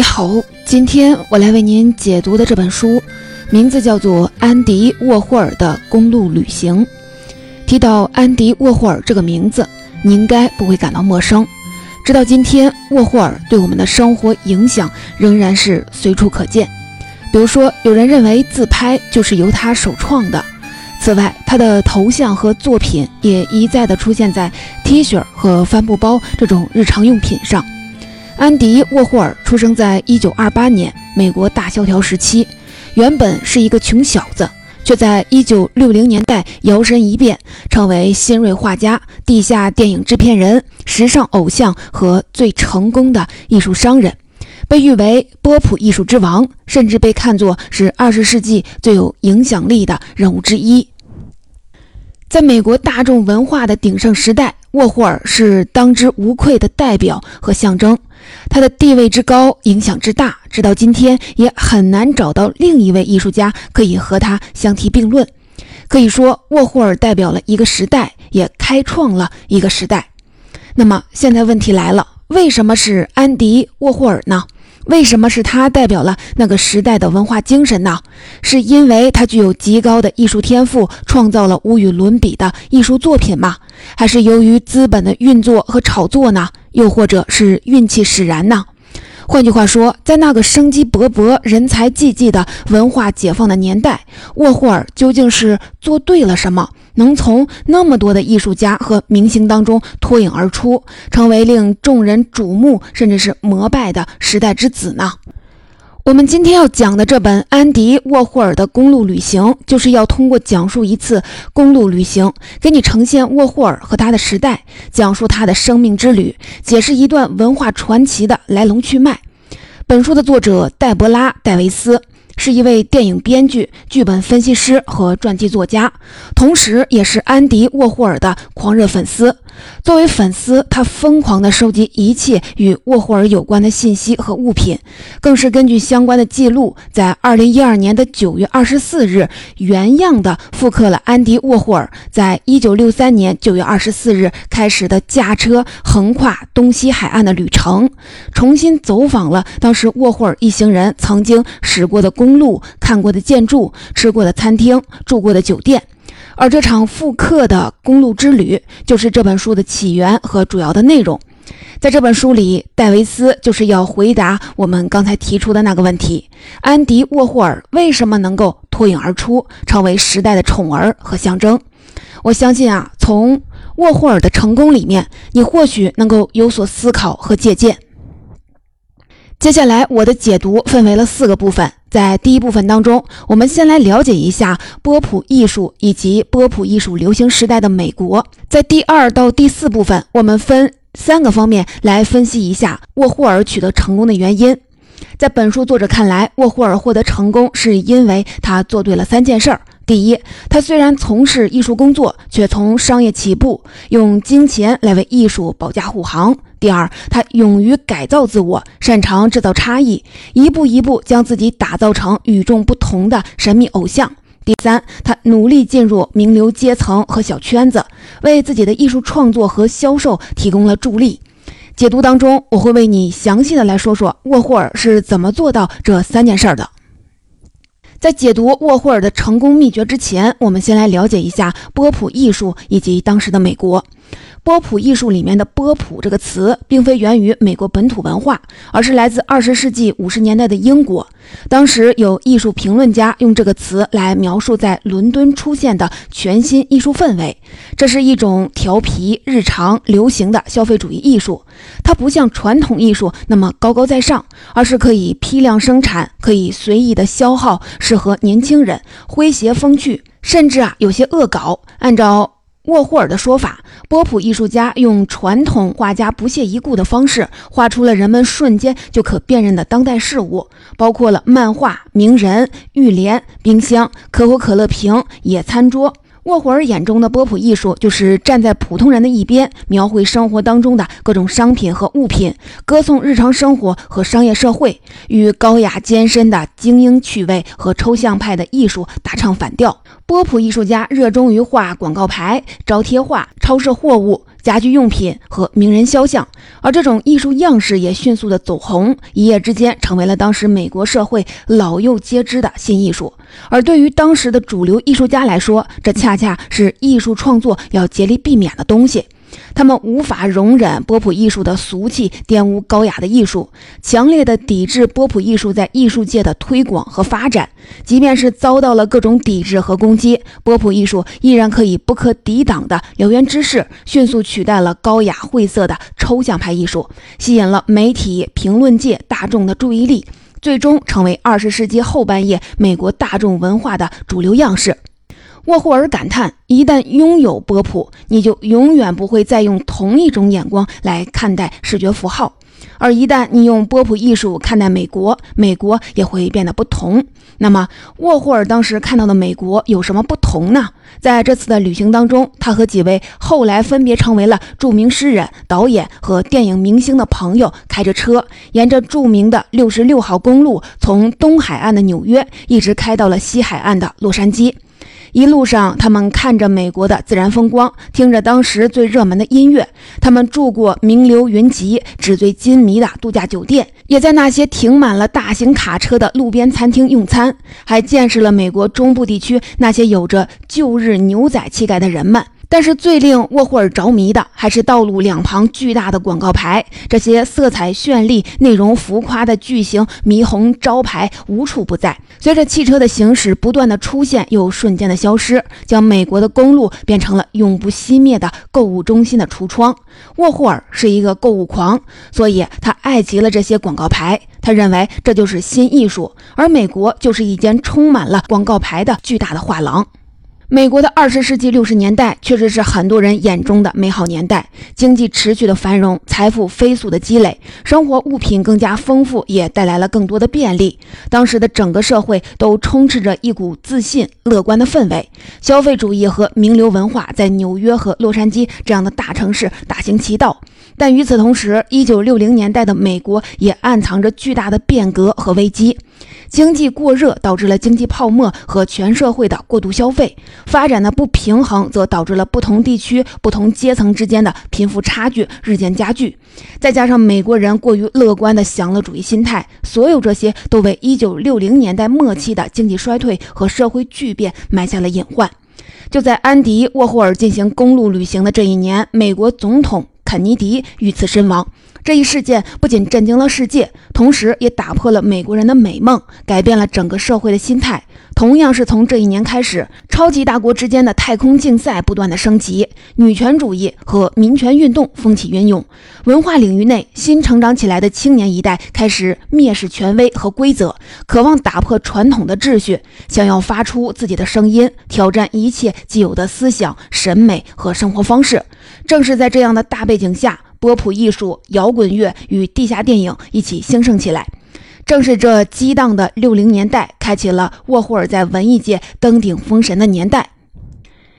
你好，今天我来为您解读的这本书，名字叫做安迪沃霍尔的《公路旅行》。提到安迪沃霍尔这个名字，你应该不会感到陌生。直到今天，沃霍尔对我们的生活影响仍然是随处可见。比如说，有人认为自拍就是由他首创的。此外，他的头像和作品也一再的出现在 T 恤和帆布包这种日常用品上。安迪沃霍尔出生在一九二八年美国大萧条时期，原本是一个穷小子，却在一九六零年代摇身一变，成为新锐画家、地下电影制片人、时尚偶像和最成功的艺术商人，被誉为波普艺术之王，甚至被看作是二十世纪最有影响力的人物之一。在美国大众文化的鼎盛时代，沃霍尔是当之无愧的代表和象征。他的地位之高，影响之大，直到今天也很难找到另一位艺术家可以和他相提并论。可以说，沃霍尔代表了一个时代，也开创了一个时代。那么，现在问题来了：为什么是安迪·沃霍尔呢？为什么是他代表了那个时代的文化精神呢？是因为他具有极高的艺术天赋，创造了无与伦比的艺术作品吗？还是由于资本的运作和炒作呢？又或者是运气使然呢？换句话说，在那个生机勃勃、人才济济的文化解放的年代，沃霍尔究竟是做对了什么，能从那么多的艺术家和明星当中脱颖而出，成为令众人瞩目甚至是膜拜的时代之子呢？我们今天要讲的这本安迪·沃霍尔的公路旅行，就是要通过讲述一次公路旅行，给你呈现沃霍尔和他的时代，讲述他的生命之旅，解释一段文化传奇的来龙去脉。本书的作者戴博拉·戴维斯。是一位电影编剧、剧本分析师和传记作家，同时也是安迪·沃霍尔的狂热粉丝。作为粉丝，他疯狂地收集一切与沃霍尔有关的信息和物品，更是根据相关的记录，在2012年的9月24日，原样的复刻了安迪·沃霍尔在1963年9月24日开始的驾车横跨东西海岸的旅程，重新走访了当时沃霍尔一行人曾经驶过的。公路看过的建筑、吃过的餐厅、住过的酒店，而这场复刻的公路之旅就是这本书的起源和主要的内容。在这本书里，戴维斯就是要回答我们刚才提出的那个问题：安迪·沃霍尔为什么能够脱颖而出，成为时代的宠儿和象征？我相信啊，从沃霍尔的成功里面，你或许能够有所思考和借鉴。接下来，我的解读分为了四个部分。在第一部分当中，我们先来了解一下波普艺术以及波普艺术流行时代的美国。在第二到第四部分，我们分三个方面来分析一下沃霍尔取得成功的原因。在本书作者看来，沃霍尔获得成功是因为他做对了三件事儿。第一，他虽然从事艺术工作，却从商业起步，用金钱来为艺术保驾护航。第二，他勇于改造自我，擅长制造差异，一步一步将自己打造成与众不同的神秘偶像。第三，他努力进入名流阶层和小圈子，为自己的艺术创作和销售提供了助力。解读当中，我会为你详细的来说说沃霍尔是怎么做到这三件事的。在解读沃霍尔的成功秘诀之前，我们先来了解一下波普艺术以及当时的美国。波普艺术里面的“波普”这个词，并非源于美国本土文化，而是来自二十世纪五十年代的英国。当时有艺术评论家用这个词来描述在伦敦出现的全新艺术氛围。这是一种调皮、日常、流行的消费主义艺术。它不像传统艺术那么高高在上，而是可以批量生产，可以随意的消耗，适合年轻人，诙谐风趣，甚至啊有些恶搞。按照沃霍尔的说法，波普艺术家用传统画家不屑一顾的方式，画出了人们瞬间就可辨认的当代事物，包括了漫画、名人、浴帘、冰箱、可口可乐瓶、野餐桌。沃霍尔眼中的波普艺术，就是站在普通人的一边，描绘生活当中的各种商品和物品，歌颂日常生活和商业社会，与高雅艰深的精英趣味和抽象派的艺术打唱反调。波普艺术家热衷于画广告牌、招贴画、超市货物、家居用品和名人肖像，而这种艺术样式也迅速的走红，一夜之间成为了当时美国社会老幼皆知的新艺术。而对于当时的主流艺术家来说，这恰恰是艺术创作要竭力避免的东西。他们无法容忍波普艺术的俗气玷污高雅的艺术，强烈的抵制波普艺术在艺术界的推广和发展。即便是遭到了各种抵制和攻击，波普艺术依然可以不可抵挡的燎原之势，迅速取代了高雅晦涩的抽象派艺术，吸引了媒体、评论界大众的注意力，最终成为二十世纪后半叶美国大众文化的主流样式。沃霍尔感叹：“一旦拥有波普，你就永远不会再用同一种眼光来看待视觉符号；而一旦你用波普艺术看待美国，美国也会变得不同。那么，沃霍尔当时看到的美国有什么不同呢？在这次的旅行当中，他和几位后来分别成为了著名诗人、导演和电影明星的朋友，开着车，沿着著名的六十六号公路，从东海岸的纽约一直开到了西海岸的洛杉矶。”一路上，他们看着美国的自然风光，听着当时最热门的音乐。他们住过名流云集、纸醉金迷的度假酒店，也在那些停满了大型卡车的路边餐厅用餐，还见识了美国中部地区那些有着旧日牛仔气概的人们。但是最令沃霍尔着迷的，还是道路两旁巨大的广告牌。这些色彩绚丽、内容浮夸的巨型霓虹招牌无处不在。随着汽车的行驶不断的出现，又瞬间的消失，将美国的公路变成了永不熄灭的购物中心的橱窗。沃霍尔是一个购物狂，所以他爱极了这些广告牌。他认为这就是新艺术，而美国就是一间充满了广告牌的巨大的画廊。美国的二十世纪六十年代确实是很多人眼中的美好年代，经济持续的繁荣，财富飞速的积累，生活物品更加丰富，也带来了更多的便利。当时的整个社会都充斥着一股自信、乐观的氛围，消费主义和名流文化在纽约和洛杉矶这样的大城市大行其道。但与此同时，一九六零年代的美国也暗藏着巨大的变革和危机。经济过热导致了经济泡沫和全社会的过度消费，发展的不平衡则导致了不同地区、不同阶层之间的贫富差距日渐加剧。再加上美国人过于乐观的享乐主义心态，所有这些都为1960年代末期的经济衰退和社会巨变埋下了隐患。就在安迪·沃霍尔进行公路旅行的这一年，美国总统肯尼迪遇刺身亡。这一事件不仅震惊了世界，同时也打破了美国人的美梦，改变了整个社会的心态。同样是从这一年开始，超级大国之间的太空竞赛不断的升级，女权主义和民权运动风起云涌。文化领域内，新成长起来的青年一代开始蔑视权威和规则，渴望打破传统的秩序，想要发出自己的声音，挑战一切既有的思想、审美和生活方式。正是在这样的大背景下。波普艺术、摇滚乐与地下电影一起兴盛起来，正是这激荡的六零年代，开启了沃霍尔在文艺界登顶封神的年代。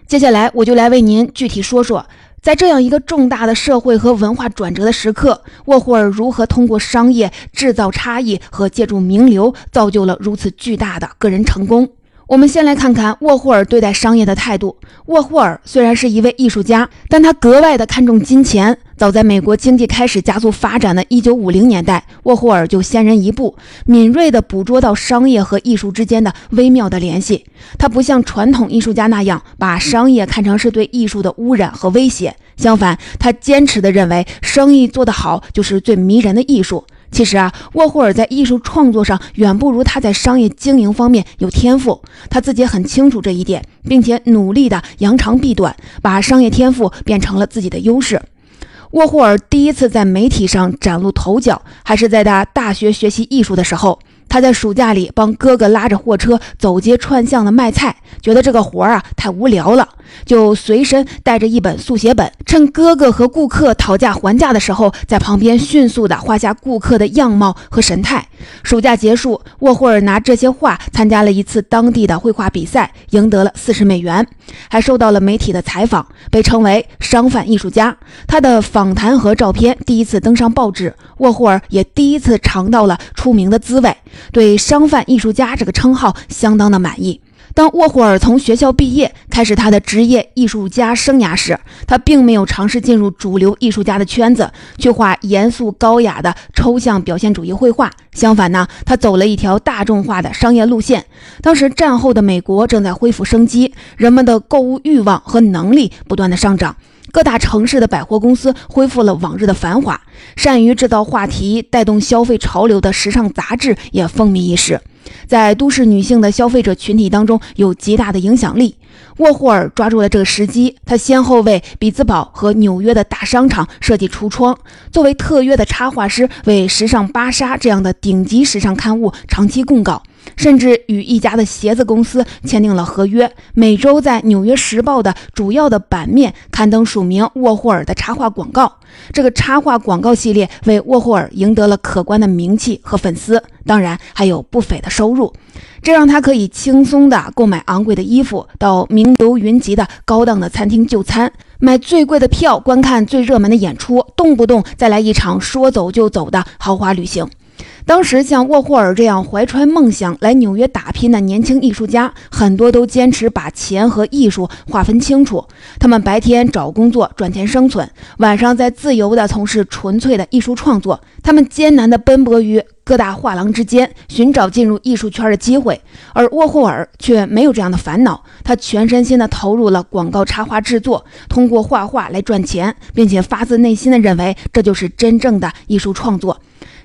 接下来，我就来为您具体说说，在这样一个重大的社会和文化转折的时刻，沃霍尔如何通过商业制造差异和借助名流，造就了如此巨大的个人成功。我们先来看看沃霍尔对待商业的态度。沃霍尔虽然是一位艺术家，但他格外的看重金钱。早在美国经济开始加速发展的一九五零年代，沃霍尔就先人一步，敏锐地捕捉到商业和艺术之间的微妙的联系。他不像传统艺术家那样把商业看成是对艺术的污染和威胁，相反，他坚持地认为，生意做得好就是最迷人的艺术。其实啊，沃霍尔在艺术创作上远不如他在商业经营方面有天赋，他自己很清楚这一点，并且努力的扬长避短，把商业天赋变成了自己的优势。沃霍尔第一次在媒体上崭露头角，还是在他大学学习艺术的时候。他在暑假里帮哥哥拉着货车走街串巷的卖菜，觉得这个活儿啊太无聊了，就随身带着一本速写本，趁哥哥和顾客讨价还价的时候，在旁边迅速地画下顾客的样貌和神态。暑假结束，沃霍尔拿这些画参加了一次当地的绘画比赛，赢得了四十美元，还受到了媒体的采访，被称为商贩艺术家。他的访谈和照片第一次登上报纸，沃霍尔也第一次尝到了出名的滋味。对“商贩艺术家”这个称号相当的满意。当沃霍尔从学校毕业，开始他的职业艺术家生涯时，他并没有尝试进入主流艺术家的圈子，去画严肃高雅的抽象表现主义绘画。相反呢，他走了一条大众化的商业路线。当时战后的美国正在恢复生机，人们的购物欲望和能力不断的上涨。各大城市的百货公司恢复了往日的繁华，善于制造话题、带动消费潮流的时尚杂志也风靡一时，在都市女性的消费者群体当中有极大的影响力。沃霍尔抓住了这个时机，他先后为比兹堡和纽约的大商场设计橱窗，作为特约的插画师，为《时尚芭莎》这样的顶级时尚刊物长期供稿。甚至与一家的鞋子公司签订了合约，每周在《纽约时报》的主要的版面刊登署名沃霍尔的插画广告。这个插画广告系列为沃霍尔赢得了可观的名气和粉丝，当然还有不菲的收入，这让他可以轻松地购买昂贵的衣服，到名流云集的高档的餐厅就餐，买最贵的票观看最热门的演出，动不动再来一场说走就走的豪华旅行。当时像沃霍尔这样怀揣梦想来纽约打拼的年轻艺术家，很多都坚持把钱和艺术划分清楚。他们白天找工作赚钱生存，晚上在自由地从事纯粹的艺术创作。他们艰难地奔波于各大画廊之间，寻找进入艺术圈的机会。而沃霍尔却没有这样的烦恼，他全身心地投入了广告插画制作，通过画画来赚钱，并且发自内心地认为这就是真正的艺术创作。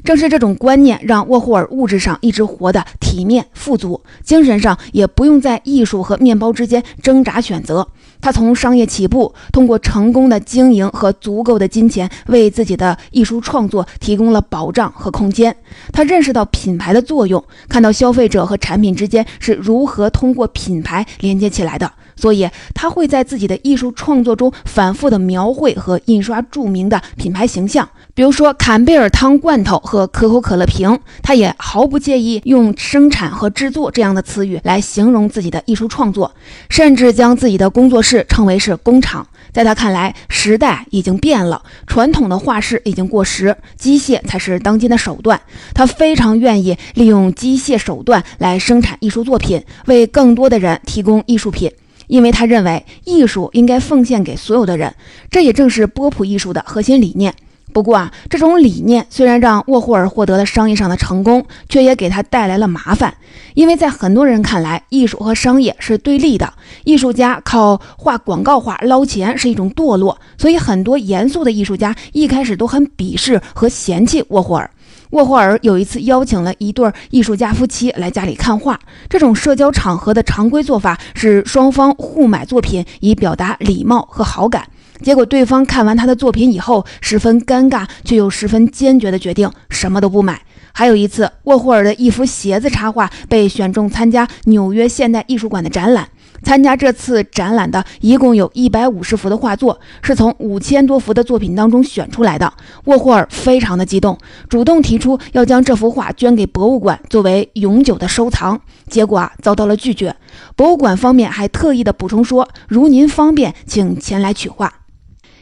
正是这种观念，让沃霍尔物质上一直活得体面富足，精神上也不用在艺术和面包之间挣扎选择。他从商业起步，通过成功的经营和足够的金钱，为自己的艺术创作提供了保障和空间。他认识到品牌的作用，看到消费者和产品之间是如何通过品牌连接起来的。所以，他会在自己的艺术创作中反复的描绘和印刷著名的品牌形象，比如说坎贝尔汤罐头和可口可乐瓶。他也毫不介意用生产和制作这样的词语来形容自己的艺术创作，甚至将自己的工作是称为是工厂。在他看来，时代已经变了，传统的画室已经过时，机械才是当今的手段。他非常愿意利用机械手段来生产艺术作品，为更多的人提供艺术品。因为他认为艺术应该奉献给所有的人，这也正是波普艺术的核心理念。不过啊，这种理念虽然让沃霍尔获得了商业上的成功，却也给他带来了麻烦。因为在很多人看来，艺术和商业是对立的，艺术家靠画广告画捞钱是一种堕落，所以很多严肃的艺术家一开始都很鄙视和嫌弃沃霍尔。沃霍尔有一次邀请了一对艺术家夫妻来家里看画。这种社交场合的常规做法是双方互买作品，以表达礼貌和好感。结果对方看完他的作品以后，十分尴尬，却又十分坚决地决定什么都不买。还有一次，沃霍尔的一幅鞋子插画被选中参加纽约现代艺术馆的展览。参加这次展览的一共有一百五十幅的画作，是从五千多幅的作品当中选出来的。沃霍尔非常的激动，主动提出要将这幅画捐给博物馆作为永久的收藏，结果啊遭到了拒绝。博物馆方面还特意的补充说，如您方便，请前来取画。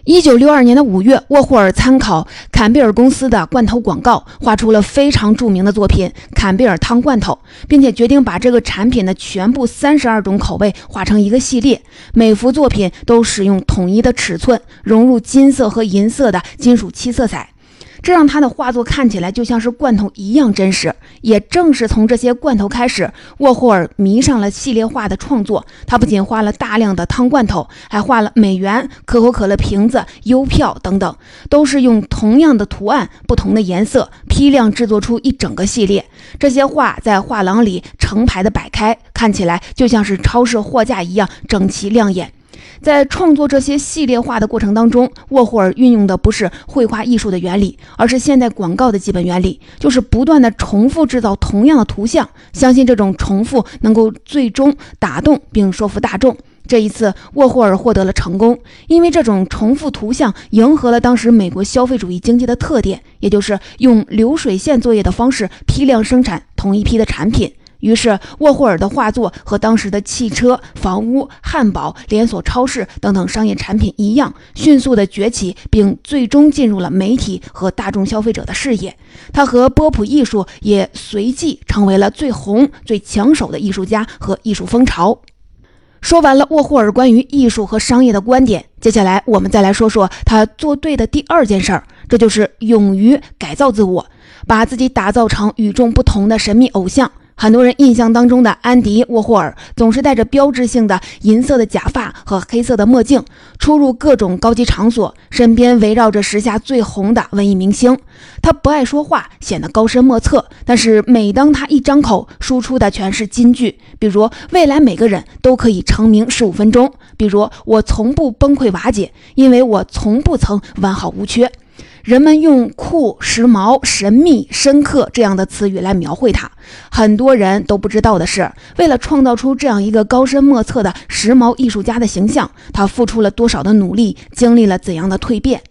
一九六二年的五月，沃霍尔参考坎贝尔公司的罐头广告，画出了非常著名的作品——坎贝尔汤罐头，并且决定把这个产品的全部三十二种口味画成一个系列，每幅作品都使用统一的尺寸，融入金色和银色的金属漆色彩。这让他的画作看起来就像是罐头一样真实。也正是从这些罐头开始，沃霍尔迷上了系列画的创作。他不仅画了大量的汤罐头，还画了美元、可口可乐瓶子、邮票等等，都是用同样的图案、不同的颜色批量制作出一整个系列。这些画在画廊里成排的摆开，看起来就像是超市货架一样整齐亮眼。在创作这些系列画的过程当中，沃霍尔运用的不是绘画艺术的原理，而是现代广告的基本原理，就是不断的重复制造同样的图像。相信这种重复能够最终打动并说服大众。这一次，沃霍尔获得了成功，因为这种重复图像迎合了当时美国消费主义经济的特点，也就是用流水线作业的方式批量生产同一批的产品。于是，沃霍尔的画作和当时的汽车、房屋、汉堡、连锁超市等等商业产品一样，迅速的崛起，并最终进入了媒体和大众消费者的视野。他和波普艺术也随即成为了最红、最抢手的艺术家和艺术风潮。说完了沃霍尔关于艺术和商业的观点，接下来我们再来说说他做对的第二件事儿，这就是勇于改造自我，把自己打造成与众不同的神秘偶像。很多人印象当中的安迪·沃霍尔总是戴着标志性的银色的假发和黑色的墨镜，出入各种高级场所，身边围绕着时下最红的文艺明星。他不爱说话，显得高深莫测，但是每当他一张口，输出的全是金句，比如“未来每个人都可以成名十五分钟”，比如“我从不崩溃瓦解，因为我从不曾完好无缺”。人们用酷、时髦、神秘、深刻这样的词语来描绘他。很多人都不知道的是，为了创造出这样一个高深莫测的时髦艺术家的形象，他付出了多少的努力，经历了怎样的蜕变。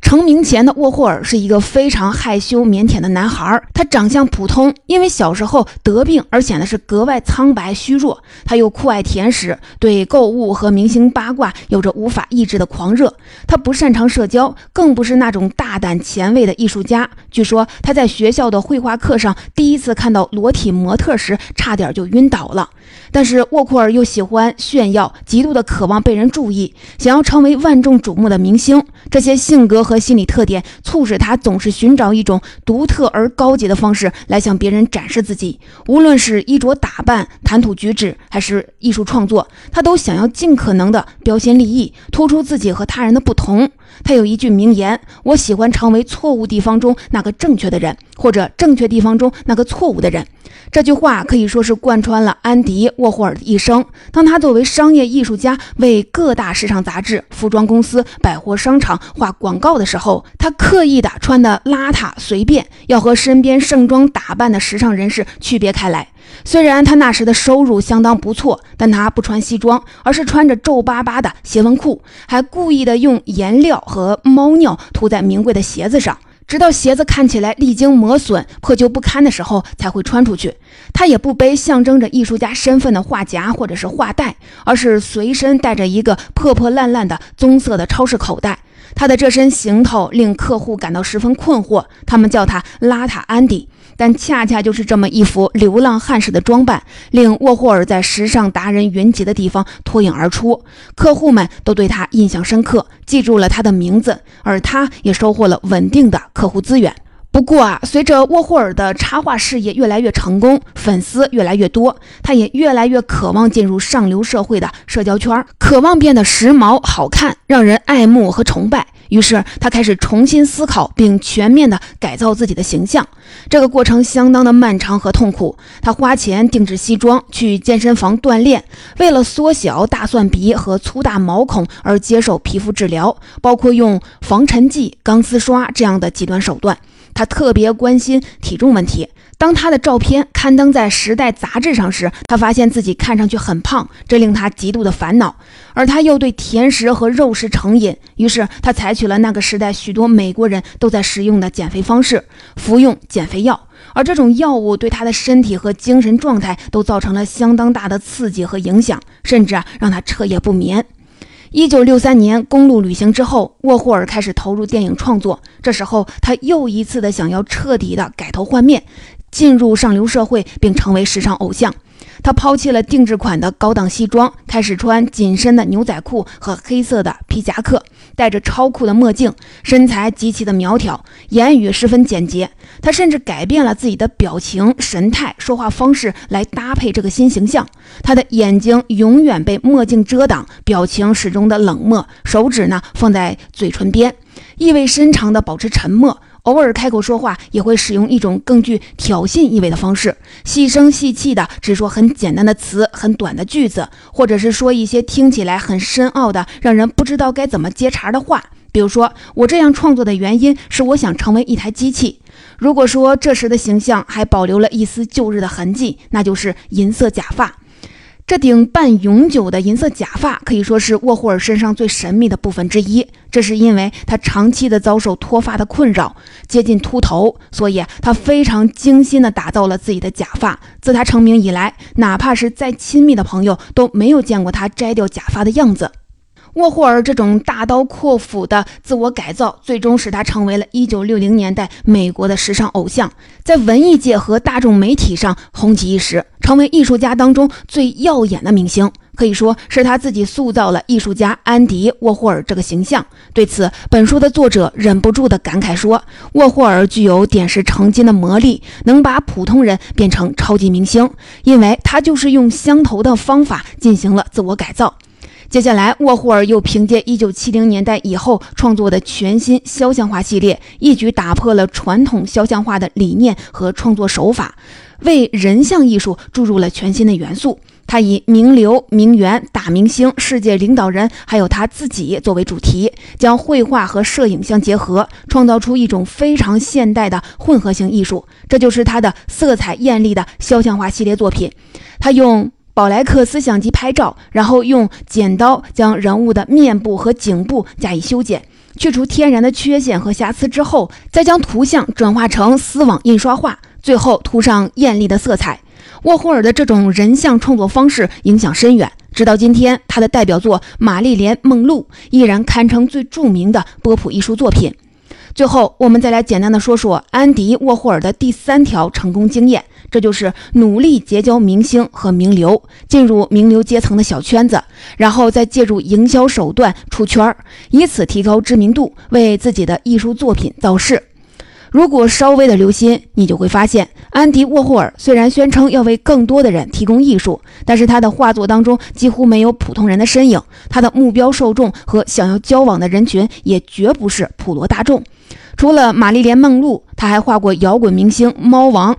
成名前的沃霍尔是一个非常害羞腼腆的男孩，他长相普通，因为小时候得病而显得是格外苍白虚弱。他又酷爱甜食，对购物和明星八卦有着无法抑制的狂热。他不擅长社交，更不是那种大胆前卫的艺术家。据说他在学校的绘画课上第一次看到裸体模特时，差点就晕倒了。但是沃库尔又喜欢炫耀，极度的渴望被人注意，想要成为万众瞩目的明星。这些性格和心理特点促使他总是寻找一种独特而高级的方式来向别人展示自己。无论是衣着打扮、谈吐举止，还是艺术创作，他都想要尽可能的标新立异，突出自己和他人的不同。他有一句名言：“我喜欢成为错误地方中那个正确的人，或者正确地方中那个错误的人。”这句话可以说是贯穿了安迪·沃霍尔的一生。当他作为商业艺术家为各大时尚杂志、服装公司、百货商场画广告的时候，他刻意的穿的邋遢随便，要和身边盛装打扮的时尚人士区别开来。虽然他那时的收入相当不错，但他不穿西装，而是穿着皱巴巴的斜纹裤，还故意的用颜料和猫尿涂在名贵的鞋子上。直到鞋子看起来历经磨损、破旧不堪的时候，才会穿出去。他也不背象征着艺术家身份的画夹或者是画袋，而是随身带着一个破破烂烂的棕色的超市口袋。他的这身行头令客户感到十分困惑，他们叫他“邋遢安迪”。但恰恰就是这么一幅流浪汉式的装扮，令沃霍尔在时尚达人云集的地方脱颖而出，客户们都对他印象深刻，记住了他的名字，而他也收获了稳定的客户资源。不过啊，随着沃霍尔的插画事业越来越成功，粉丝越来越多，他也越来越渴望进入上流社会的社交圈，渴望变得时髦、好看，让人爱慕和崇拜。于是他开始重新思考并全面的改造自己的形象，这个过程相当的漫长和痛苦。他花钱定制西装，去健身房锻炼，为了缩小大蒜鼻和粗大毛孔而接受皮肤治疗，包括用防尘剂、钢丝刷这样的极端手段。他特别关心体重问题。当他的照片刊登在《时代》杂志上时，他发现自己看上去很胖，这令他极度的烦恼。而他又对甜食和肉食成瘾，于是他采取了那个时代许多美国人都在使用的减肥方式——服用减肥药。而这种药物对他的身体和精神状态都造成了相当大的刺激和影响，甚至啊让他彻夜不眠。一九六三年公路旅行之后，沃霍尔开始投入电影创作。这时候，他又一次的想要彻底的改头换面，进入上流社会，并成为时尚偶像。他抛弃了定制款的高档西装，开始穿紧身的牛仔裤和黑色的皮夹克，戴着超酷的墨镜，身材极其的苗条，言语十分简洁。他甚至改变了自己的表情、神态、说话方式来搭配这个新形象。他的眼睛永远被墨镜遮挡，表情始终的冷漠，手指呢放在嘴唇边，意味深长的保持沉默。偶尔开口说话，也会使用一种更具挑衅意味的方式，细声细气的只说很简单的词、很短的句子，或者是说一些听起来很深奥的、让人不知道该怎么接茬的话。比如说，我这样创作的原因是我想成为一台机器。如果说这时的形象还保留了一丝旧日的痕迹，那就是银色假发。这顶半永久的银色假发可以说是沃霍尔身上最神秘的部分之一。这是因为他长期的遭受脱发的困扰，接近秃头，所以他非常精心的打造了自己的假发。自他成名以来，哪怕是再亲密的朋友都没有见过他摘掉假发的样子。沃霍尔这种大刀阔斧的自我改造，最终使他成为了一九六零年代美国的时尚偶像，在文艺界和大众媒体上红极一时，成为艺术家当中最耀眼的明星。可以说是他自己塑造了艺术家安迪·沃霍尔这个形象。对此，本书的作者忍不住的感慨说：“沃霍尔具有点石成金的魔力，能把普通人变成超级明星，因为他就是用相同的方法进行了自我改造。”接下来，沃霍尔又凭借1970年代以后创作的全新肖像画系列，一举打破了传统肖像画的理念和创作手法，为人像艺术注入了全新的元素。他以名流、名媛、大明星、世界领导人，还有他自己作为主题，将绘画和摄影相结合，创造出一种非常现代的混合型艺术。这就是他的色彩艳丽的肖像画系列作品。他用。宝莱克斯相机拍照，然后用剪刀将人物的面部和颈部加以修剪，去除天然的缺陷和瑕疵之后，再将图像转化成丝网印刷画，最后涂上艳丽的色彩。沃霍尔的这种人像创作方式影响深远，直到今天，他的代表作《玛丽莲梦露》依然堪称最著名的波普艺术作品。最后，我们再来简单的说说安迪·沃霍尔的第三条成功经验。这就是努力结交明星和名流，进入名流阶层的小圈子，然后再借助营销手段出圈儿，以此提高知名度，为自己的艺术作品造势。如果稍微的留心，你就会发现，安迪沃霍尔虽然宣称要为更多的人提供艺术，但是他的画作当中几乎没有普通人的身影，他的目标受众和想要交往的人群也绝不是普罗大众。除了玛丽莲梦露，他还画过摇滚明星猫王。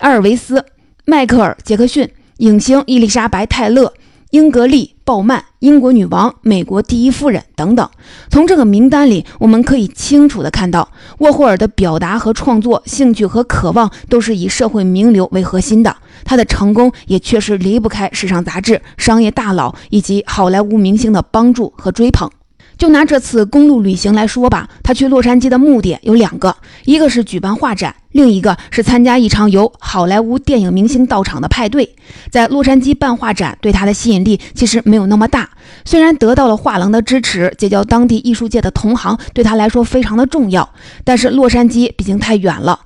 阿尔维斯、迈克尔·杰克逊、影星伊丽莎白·泰勒、英格丽·鲍曼、英国女王、美国第一夫人等等。从这个名单里，我们可以清楚地看到，沃霍尔的表达和创作兴趣和渴望都是以社会名流为核心的。他的成功也确实离不开时尚杂志、商业大佬以及好莱坞明星的帮助和追捧。就拿这次公路旅行来说吧，他去洛杉矶的目的有两个，一个是举办画展，另一个是参加一场由好莱坞电影明星到场的派对。在洛杉矶办画展对他的吸引力其实没有那么大，虽然得到了画廊的支持，结交当地艺术界的同行对他来说非常的重要，但是洛杉矶毕竟太远了，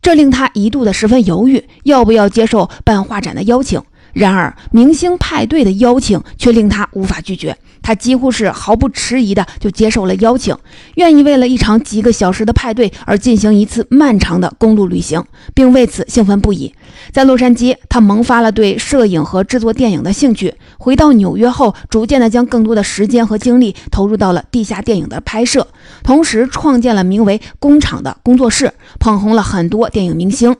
这令他一度的十分犹豫，要不要接受办画展的邀请。然而，明星派对的邀请却令他无法拒绝。他几乎是毫不迟疑的就接受了邀请，愿意为了一场几个小时的派对而进行一次漫长的公路旅行，并为此兴奋不已。在洛杉矶，他萌发了对摄影和制作电影的兴趣。回到纽约后，逐渐的将更多的时间和精力投入到了地下电影的拍摄，同时创建了名为“工厂”的工作室，捧红了很多电影明星。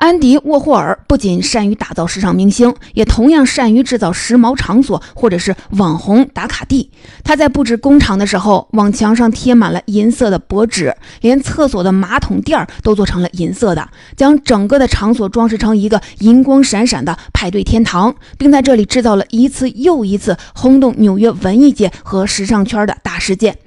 安迪·沃霍尔不仅善于打造时尚明星，也同样善于制造时髦场所或者是网红打卡地。他在布置工厂的时候，往墙上贴满了银色的薄纸，连厕所的马桶垫儿都做成了银色的，将整个的场所装饰成一个银光闪闪的派对天堂，并在这里制造了一次又一次轰动纽约文艺界和时尚圈的大事件。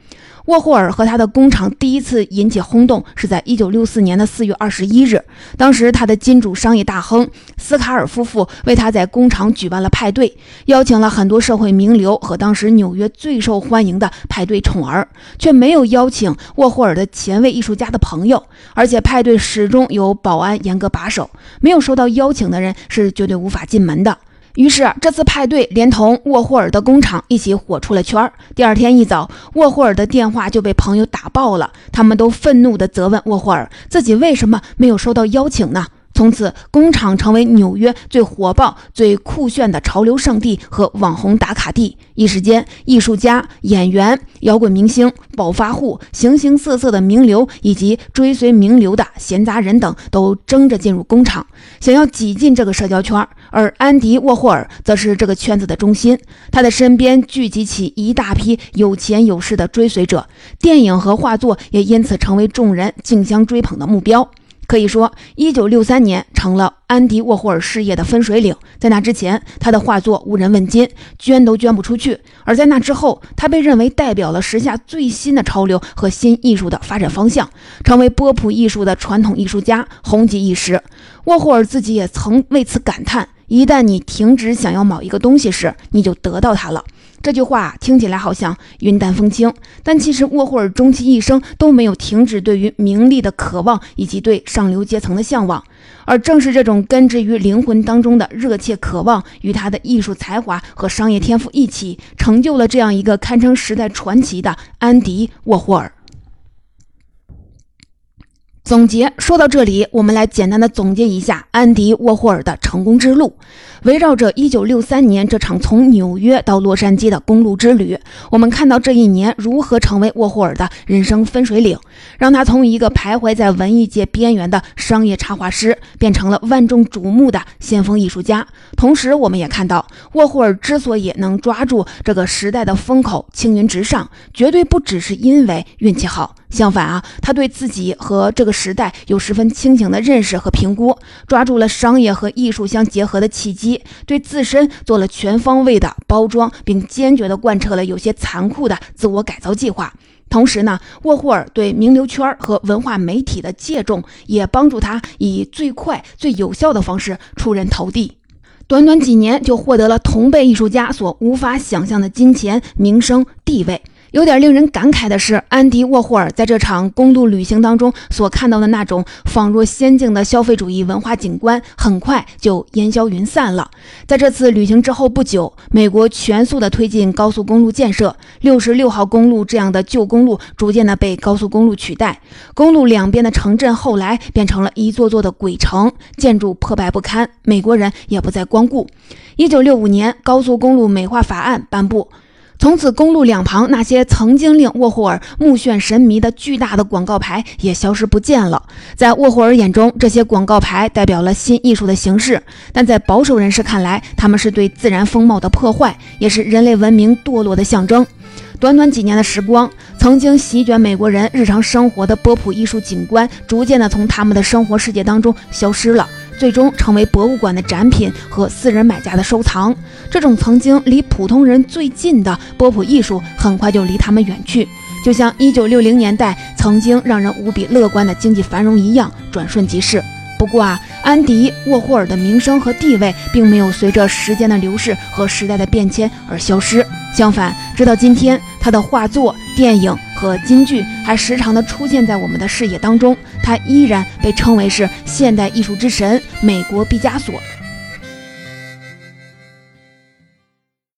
沃霍尔和他的工厂第一次引起轰动，是在1964年的4月21日。当时，他的金主商业大亨斯卡尔夫妇为他在工厂举办了派对，邀请了很多社会名流和当时纽约最受欢迎的派对宠儿，却没有邀请沃霍尔的前卫艺术家的朋友。而且，派对始终由保安严格把守，没有收到邀请的人是绝对无法进门的。于是，这次派对连同沃霍尔的工厂一起火出了圈儿。第二天一早，沃霍尔的电话就被朋友打爆了，他们都愤怒地责问沃霍尔，自己为什么没有收到邀请呢？从此，工厂成为纽约最火爆、最酷炫的潮流圣地和网红打卡地。一时间，艺术家、演员、摇滚明星、暴发户、形形色色的名流以及追随名流的闲杂人等都争着进入工厂，想要挤进这个社交圈儿。而安迪·沃霍尔则是这个圈子的中心，他的身边聚集起一大批有钱有势的追随者，电影和画作也因此成为众人竞相追捧的目标。可以说，一九六三年成了安迪沃霍尔事业的分水岭。在那之前，他的画作无人问津，捐都捐不出去；而在那之后，他被认为代表了时下最新的潮流和新艺术的发展方向，成为波普艺术的传统艺术家，红极一时。沃霍尔自己也曾为此感叹：一旦你停止想要某一个东西时，你就得到它了。这句话听起来好像云淡风轻，但其实沃霍尔终其一生都没有停止对于名利的渴望以及对上流阶层的向往，而正是这种根植于灵魂当中的热切渴望，与他的艺术才华和商业天赋一起，成就了这样一个堪称时代传奇的安迪沃霍尔。总结说到这里，我们来简单的总结一下安迪沃霍尔的成功之路。围绕着1963年这场从纽约到洛杉矶的公路之旅，我们看到这一年如何成为沃霍尔的人生分水岭，让他从一个徘徊在文艺界边缘的商业插画师，变成了万众瞩目的先锋艺术家。同时，我们也看到沃霍尔之所以能抓住这个时代的风口，青云直上，绝对不只是因为运气好。相反啊，他对自己和这个时代有十分清醒的认识和评估，抓住了商业和艺术相结合的契机，对自身做了全方位的包装，并坚决地贯彻了有些残酷的自我改造计划。同时呢，沃霍尔对名流圈和文化媒体的借重，也帮助他以最快、最有效的方式出人头地。短短几年就获得了同辈艺术家所无法想象的金钱、名声、地位。有点令人感慨的是，安迪沃霍尔在这场公路旅行当中所看到的那种仿若仙境的消费主义文化景观，很快就烟消云散了。在这次旅行之后不久，美国全速的推进高速公路建设，六十六号公路这样的旧公路逐渐的被高速公路取代，公路两边的城镇后来变成了一座座的鬼城，建筑破败不堪，美国人也不再光顾。一九六五年，高速公路美化法案颁布。从此，公路两旁那些曾经令沃霍尔目眩神迷的巨大的广告牌也消失不见了。在沃霍尔眼中，这些广告牌代表了新艺术的形式；但在保守人士看来，他们是对自然风貌的破坏，也是人类文明堕落的象征。短短几年的时光，曾经席卷美国人日常生活的波普艺术景观，逐渐的从他们的生活世界当中消失了。最终成为博物馆的展品和私人买家的收藏。这种曾经离普通人最近的波普艺术，很快就离他们远去，就像1960年代曾经让人无比乐观的经济繁荣一样，转瞬即逝。不过啊，安迪沃霍尔的名声和地位并没有随着时间的流逝和时代的变迁而消失，相反，直到今天，他的画作、电影和金剧还时常的出现在我们的视野当中。他依然被称为是现代艺术之神——美国毕加索。